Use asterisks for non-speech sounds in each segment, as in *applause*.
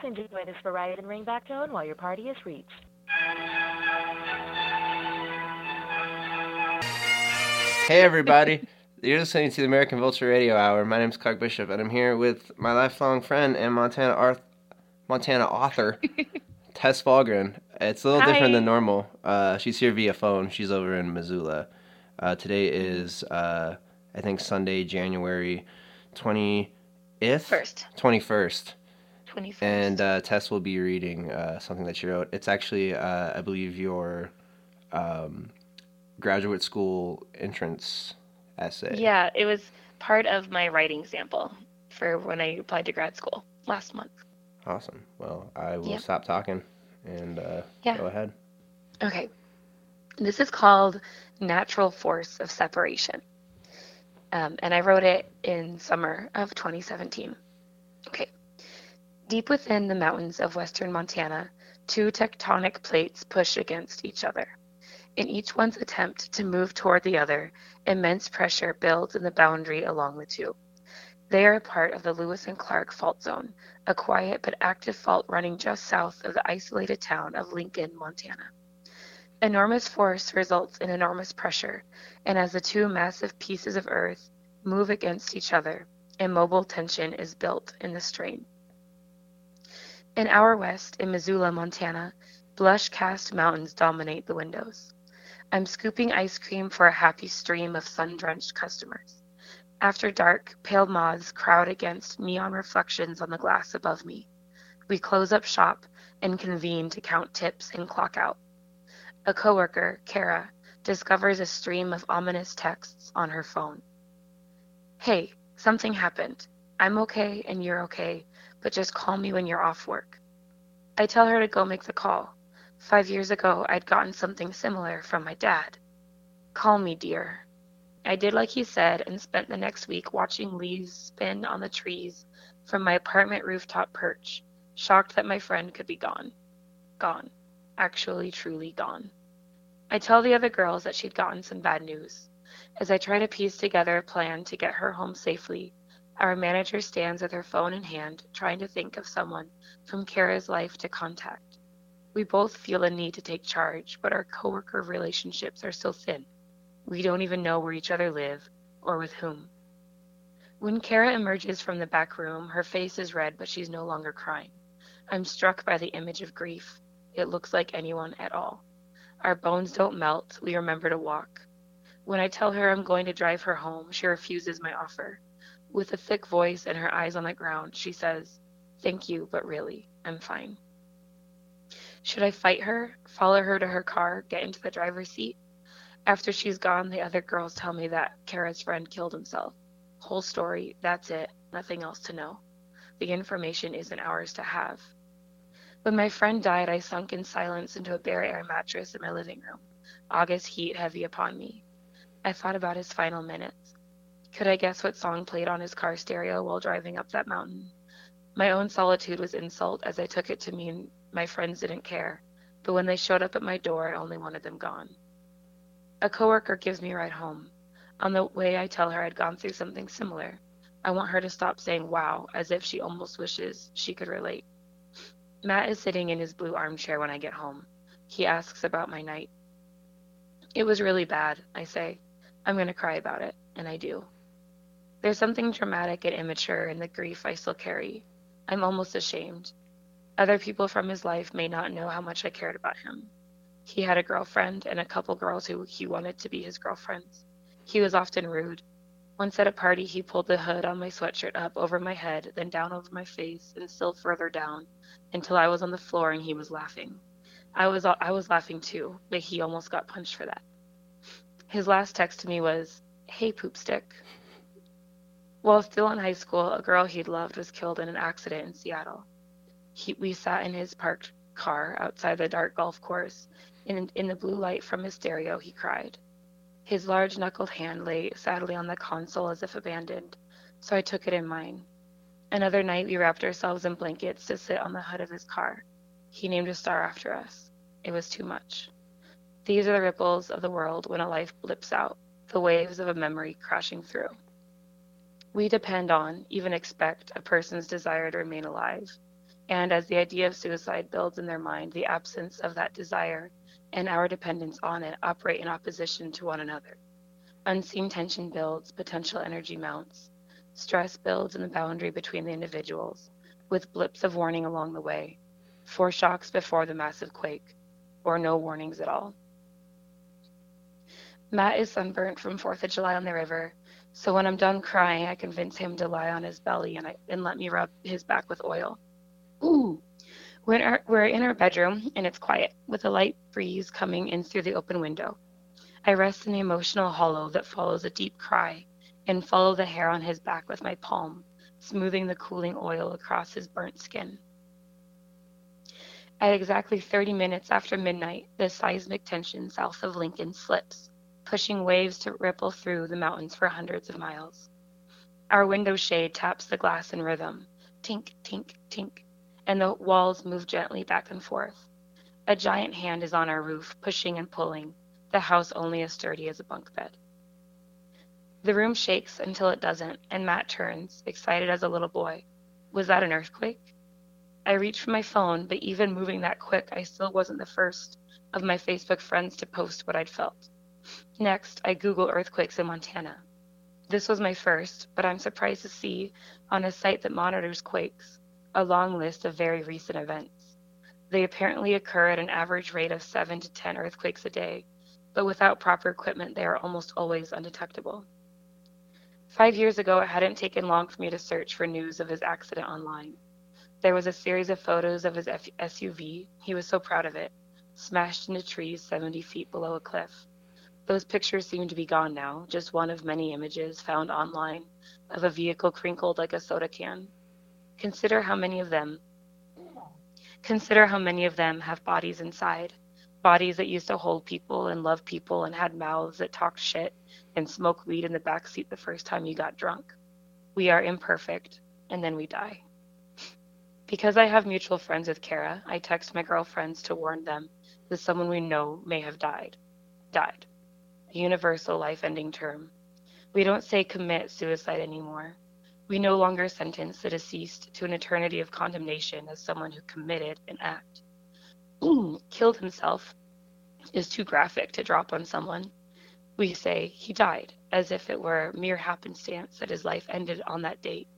Please enjoy this Verizon ringback tone while your party is reached. Hey everybody, *laughs* you're listening to the American Vulture Radio Hour. My name is Clark Bishop, and I'm here with my lifelong friend and Montana Arth- Montana author, *laughs* Tess Fahlgren. It's a little Hi. different than normal. Uh, she's here via phone. She's over in Missoula. Uh, today is, uh, I think, Sunday, January 20th? First. 21st. 21st. And uh, Tess will be reading uh, something that she wrote. It's actually, uh, I believe, your um, graduate school entrance essay. yeah, it was part of my writing sample for when I applied to grad school last month. Awesome. Well, I will stop talking and uh, Yeah. go ahead. Okay. This is called Natural Force of Separation. Um, and I wrote it in summer of 2017. Okay. Deep within the mountains of western Montana, two tectonic plates push against each other. In each one's attempt to move toward the other, immense pressure builds in the boundary along the two. They are a part of the Lewis and Clark Fault Zone, a quiet but active fault running just south of the isolated town of Lincoln, Montana. Enormous force results in enormous pressure, and as the two massive pieces of earth move against each other, immobile tension is built in the strain. In our west, in Missoula, Montana, blush cast mountains dominate the windows. I'm scooping ice cream for a happy stream of sun drenched customers. After dark, pale moths crowd against neon reflections on the glass above me. We close up shop and convene to count tips and clock out. A coworker, Kara, discovers a stream of ominous texts on her phone. Hey, something happened. I'm okay and you're okay, but just call me when you're off work. I tell her to go make the call. Five years ago, I'd gotten something similar from my dad. Call me, dear. I did like he said and spent the next week watching leaves spin on the trees from my apartment rooftop perch, shocked that my friend could be gone. Gone. Actually, truly gone. I tell the other girls that she'd gotten some bad news. As I try to piece together a plan to get her home safely, our manager stands with her phone in hand, trying to think of someone from Kara's life to contact. We both feel a need to take charge, but our coworker relationships are so thin. We don't even know where each other live or with whom. When Kara emerges from the back room, her face is red, but she's no longer crying. I'm struck by the image of grief. It looks like anyone at all. Our bones don't melt, we remember to walk. When I tell her I'm going to drive her home, she refuses my offer. With a thick voice and her eyes on the ground, she says, Thank you, but really, I'm fine. Should I fight her, follow her to her car, get into the driver's seat? After she's gone, the other girls tell me that Kara's friend killed himself. Whole story, that's it, nothing else to know. The information isn't ours to have. When my friend died, I sunk in silence into a bare air mattress in my living room, August heat heavy upon me. I thought about his final minutes. Could I guess what song played on his car stereo while driving up that mountain? My own solitude was insult as I took it to mean my friends didn't care, but when they showed up at my door, I only wanted them gone. A coworker gives me a ride home. On the way, I tell her I'd gone through something similar. I want her to stop saying wow, as if she almost wishes she could relate. Matt is sitting in his blue armchair when I get home. He asks about my night. It was really bad, I say. I'm going to cry about it, and I do. There's something dramatic and immature in the grief I still carry. I'm almost ashamed. Other people from his life may not know how much I cared about him. He had a girlfriend and a couple girls who he wanted to be his girlfriends. He was often rude. Once at a party, he pulled the hood on my sweatshirt up over my head, then down over my face, and still further down, until I was on the floor and he was laughing. I was I was laughing too, but he almost got punched for that. His last text to me was, "Hey, poopstick." While still in high school, a girl he'd loved was killed in an accident in Seattle. He, we sat in his parked car outside the dark golf course. In, in the blue light from his stereo, he cried. His large knuckled hand lay sadly on the console as if abandoned, so I took it in mine. Another night, we wrapped ourselves in blankets to sit on the hood of his car. He named a star after us. It was too much. These are the ripples of the world when a life blips out, the waves of a memory crashing through. We depend on, even expect, a person's desire to remain alive. And as the idea of suicide builds in their mind, the absence of that desire and our dependence on it operate in opposition to one another. Unseen tension builds, potential energy mounts. Stress builds in the boundary between the individuals, with blips of warning along the way, foreshocks before the massive quake, or no warnings at all. Matt is sunburnt from 4th of July on the river, so when I'm done crying, I convince him to lie on his belly and, I, and let me rub his back with oil. Ooh. We're in, our, we're in our bedroom and it's quiet, with a light breeze coming in through the open window. I rest in the emotional hollow that follows a deep cry and follow the hair on his back with my palm, smoothing the cooling oil across his burnt skin. At exactly 30 minutes after midnight, the seismic tension south of Lincoln slips, pushing waves to ripple through the mountains for hundreds of miles. Our window shade taps the glass in rhythm, tink, tink, tink, and the walls move gently back and forth. A giant hand is on our roof, pushing and pulling, the house only as sturdy as a bunk bed. The room shakes until it doesn't, and Matt turns, excited as a little boy. Was that an earthquake? I reach for my phone, but even moving that quick, I still wasn't the first of my Facebook friends to post what I'd felt. Next, I Google earthquakes in Montana. This was my first, but I'm surprised to see on a site that monitors quakes a long list of very recent events. They apparently occur at an average rate of 7 to 10 earthquakes a day, but without proper equipment, they are almost always undetectable. Five years ago, it hadn't taken long for me to search for news of his accident online. There was a series of photos of his SUV. He was so proud of it, smashed into trees 70 feet below a cliff. Those pictures seem to be gone now, just one of many images found online of a vehicle crinkled like a soda can. Consider how many of them consider how many of them have bodies inside. Bodies that used to hold people and love people and had mouths that talked shit and smoked weed in the back seat the first time you got drunk. We are imperfect and then we die. Because I have mutual friends with Kara, I text my girlfriends to warn them that someone we know may have died. Died. Universal life ending term. We don't say commit suicide anymore. We no longer sentence the deceased to an eternity of condemnation as someone who committed an act. *clears throat* Killed himself is too graphic to drop on someone. We say he died as if it were mere happenstance that his life ended on that date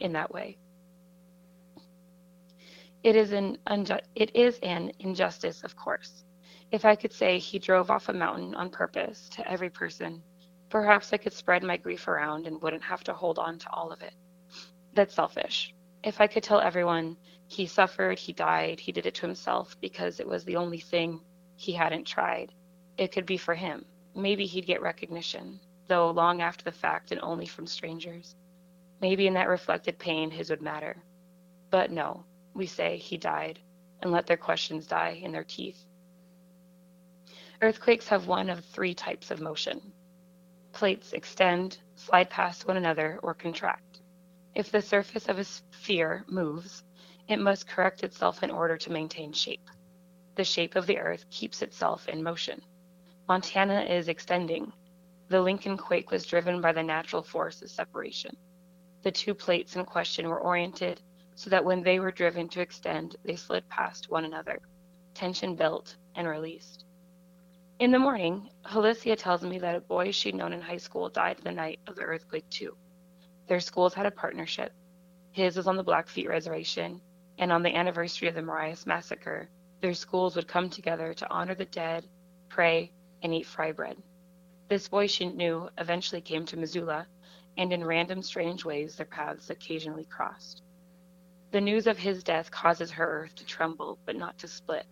in that way. It is an unju- it is an injustice, of course. If I could say he drove off a mountain on purpose to every person, perhaps I could spread my grief around and wouldn't have to hold on to all of it. That's selfish. If I could tell everyone he suffered, he died, he did it to himself because it was the only thing he hadn't tried, it could be for him. Maybe he'd get recognition, though long after the fact and only from strangers. Maybe in that reflected pain his would matter. But no, we say he died and let their questions die in their teeth. Earthquakes have one of three types of motion. Plates extend, slide past one another, or contract. If the surface of a sphere moves, it must correct itself in order to maintain shape. The shape of the Earth keeps itself in motion. Montana is extending. The Lincoln quake was driven by the natural force of separation. The two plates in question were oriented so that when they were driven to extend, they slid past one another. Tension built and released. In the morning, Halicia tells me that a boy she'd known in high school died the night of the earthquake, too. Their schools had a partnership. His was on the Blackfeet Reservation, and on the anniversary of the Marias Massacre, their schools would come together to honor the dead, pray, and eat fry bread. This boy she knew eventually came to Missoula, and in random strange ways their paths occasionally crossed. The news of his death causes her earth to tremble, but not to split.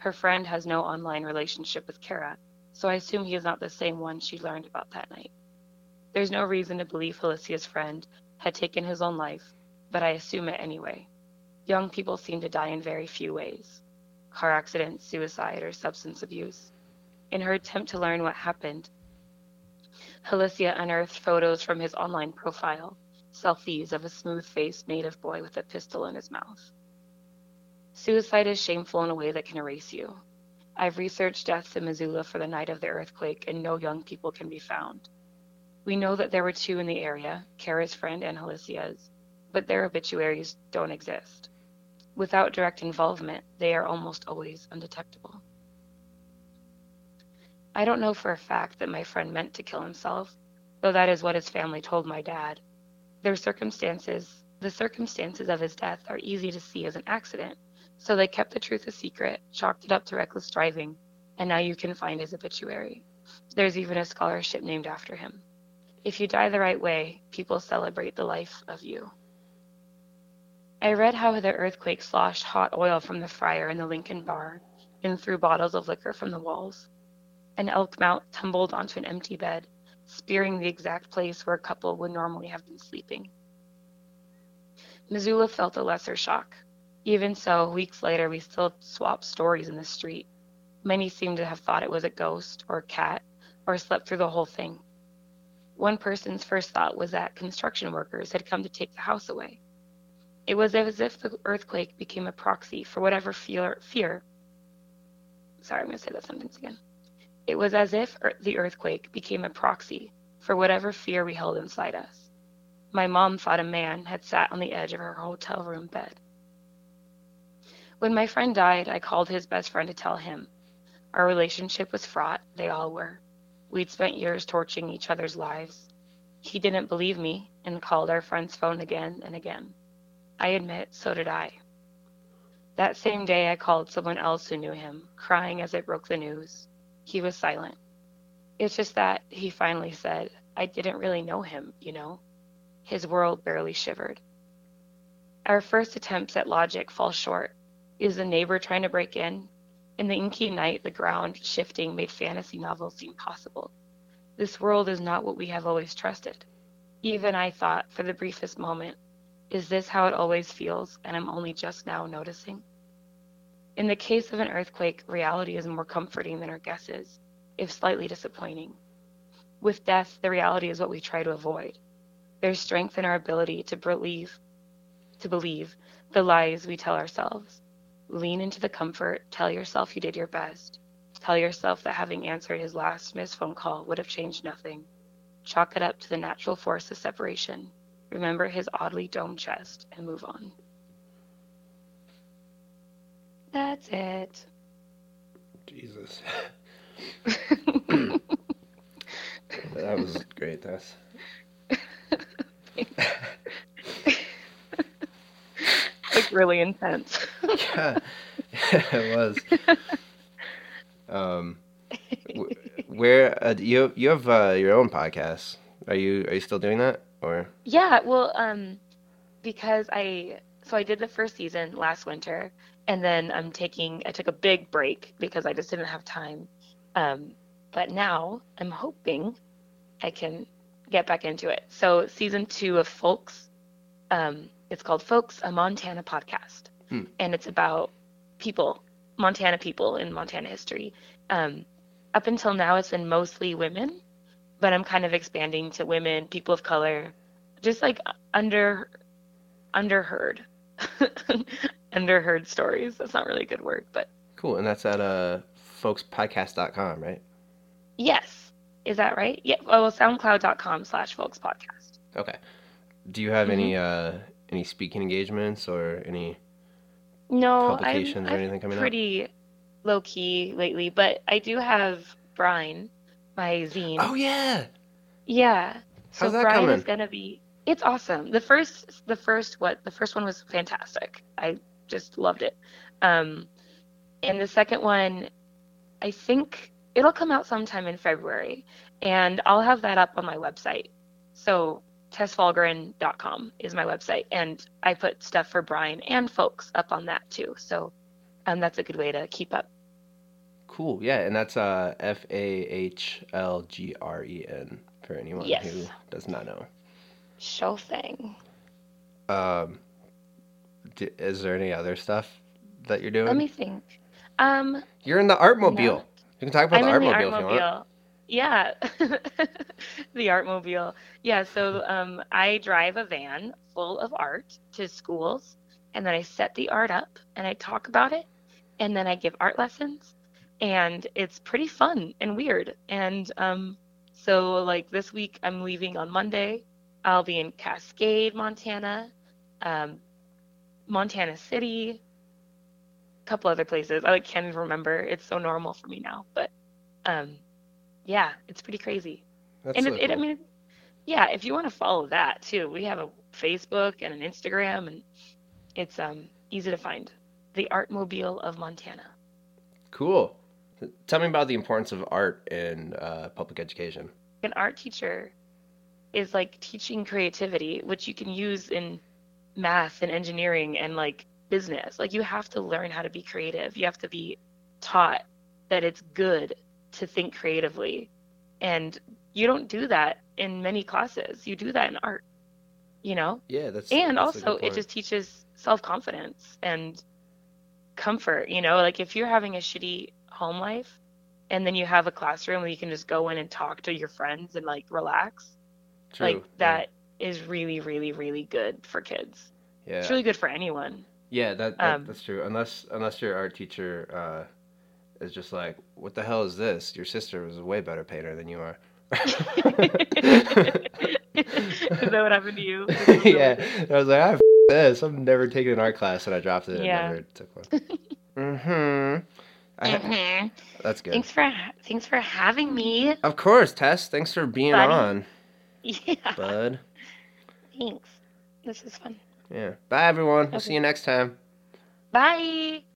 Her friend has no online relationship with Kara, so I assume he is not the same one she learned about that night. There's no reason to believe Felicia's friend had taken his own life, but I assume it anyway. Young people seem to die in very few ways car accident, suicide, or substance abuse. In her attempt to learn what happened, Halicia unearthed photos from his online profile, selfies of a smooth faced native boy with a pistol in his mouth. Suicide is shameful in a way that can erase you. I've researched deaths in Missoula for the night of the earthquake, and no young people can be found. We know that there were two in the area, Kara's friend and Halicia's, but their obituaries don't exist. Without direct involvement, they are almost always undetectable. I don't know for a fact that my friend meant to kill himself, though that is what his family told my dad. Their circumstances, the circumstances of his death are easy to see as an accident, so they kept the truth a secret, chalked it up to reckless driving, and now you can find his obituary. There's even a scholarship named after him. If you die the right way, people celebrate the life of you. I read how the earthquake sloshed hot oil from the fryer in the Lincoln bar and threw bottles of liquor from the walls. An elk mount tumbled onto an empty bed, spearing the exact place where a couple would normally have been sleeping. Missoula felt a lesser shock. Even so, weeks later, we still swapped stories in the street. Many seemed to have thought it was a ghost or a cat or slept through the whole thing. One person's first thought was that construction workers had come to take the house away. It was as if the earthquake became a proxy for whatever fear. fear. Sorry, I'm going to say that sentence again. It was as if the earthquake became a proxy for whatever fear we held inside us. My mom thought a man had sat on the edge of her hotel room bed. When my friend died, I called his best friend to tell him. Our relationship was fraught, they all were. We'd spent years torching each other's lives. He didn't believe me and called our friend's phone again and again. I admit, so did I. That same day, I called someone else who knew him, crying as I broke the news. He was silent. It's just that he finally said, I didn't really know him, you know? His world barely shivered. Our first attempts at logic fall short. Is the neighbor trying to break in? In the inky night, the ground shifting made fantasy novels seem possible. This world is not what we have always trusted. Even I thought, for the briefest moment, is this how it always feels, and I'm only just now noticing? In the case of an earthquake, reality is more comforting than our guesses, if slightly disappointing. With death, the reality is what we try to avoid. There's strength in our ability to believe, to believe the lies we tell ourselves. Lean into the comfort, tell yourself you did your best. Tell yourself that having answered his last missed phone call would have changed nothing. Chalk it up to the natural force of separation. Remember his oddly domed chest and move on. That's it. Jesus. *laughs* *laughs* that was great, Tess. *laughs* like really intense. yeah, *laughs* it was. *laughs* Um, where uh, you you have uh, your own podcast? Are you are you still doing that or? Yeah, well, um, because I so I did the first season last winter, and then I'm taking I took a big break because I just didn't have time. Um, but now I'm hoping I can get back into it. So season two of Folks, um, it's called Folks, a Montana podcast, Hmm. and it's about people, Montana people in Montana history. Um, up until now, it's been mostly women, but I'm kind of expanding to women, people of color, just like under underheard, *laughs* underheard stories. That's not really a good word, but Cool, and that's at uh folkspodcast.com, right? yes, is that right? Yeah. Well, SoundCloud.com slash Folks Podcast. Okay. Do you have Mm-hmm. any uh any speaking engagements or any? No, Publications I'm, or I'm anything coming up? pretty low key lately, but I do have Brine, my zine. Oh yeah. Yeah. So How's that Brine coming? is gonna be it's awesome. The first the first what the first one was fantastic. I just loved it. Um and the second one I think it'll come out sometime in February and I'll have that up on my website. So tessfahlgren.com is my website and I put stuff for Brine and folks up on that too. So um that's a good way to keep up. Cool. Yeah, and that's uh F A H L G R E N for anyone Yes. who does not know. Show thing. Um, d- is there any other stuff that you're doing? Let me think. Um You're in the Artmobile. No. You can talk about I'm the in the Artmobile if you want. Yeah, *laughs* the Artmobile. Yeah, so um, I drive a van full of art to schools, and then I set the art up and I talk about it, and then I give art lessons, and it's pretty fun and weird. And um, so, like this week, I'm leaving on Monday. I'll be in Cascade, Montana, um, Montana City, a couple other places. I like can't even remember. It's so normal for me now. But um, yeah, it's pretty crazy. That's and so it, it, I mean, yeah, if you want to follow that too, we have a Facebook and an Instagram, and it's um easy to find. The Artmobile of Montana. cool. Tell me about the importance of art in uh, public education. An art teacher is like teaching creativity, which you can use in math and engineering and like business. Like you have to learn how to be creative. You have to be taught that it's good to think creatively. And you don't do that in many classes. You do that in art, you know? Yeah, that's and that's also it just teaches self-confidence and comfort you know like if you're having a shitty home life and then you have a classroom where you can just go in and talk to your friends and like relax True, like yeah. that is really really really good for kids Yeah, it's really good for anyone yeah, that, that um, that's true. Unless unless your art teacher uh, is just like, what the hell is this? Your sister was a way better painter than you are. is that what happened to you *laughs* yeah, I was like, I f- this. I've never taken an art class, and I dropped it. Yeah. and never took one. mm-hmm. I ha- Mhm. that's good. thanks for thanks for having me Of course, Tess. Thanks for being Buddy. on, *laughs* yeah bud. thanks this is fun Yeah. Bye, everyone. We'll see you next time. bye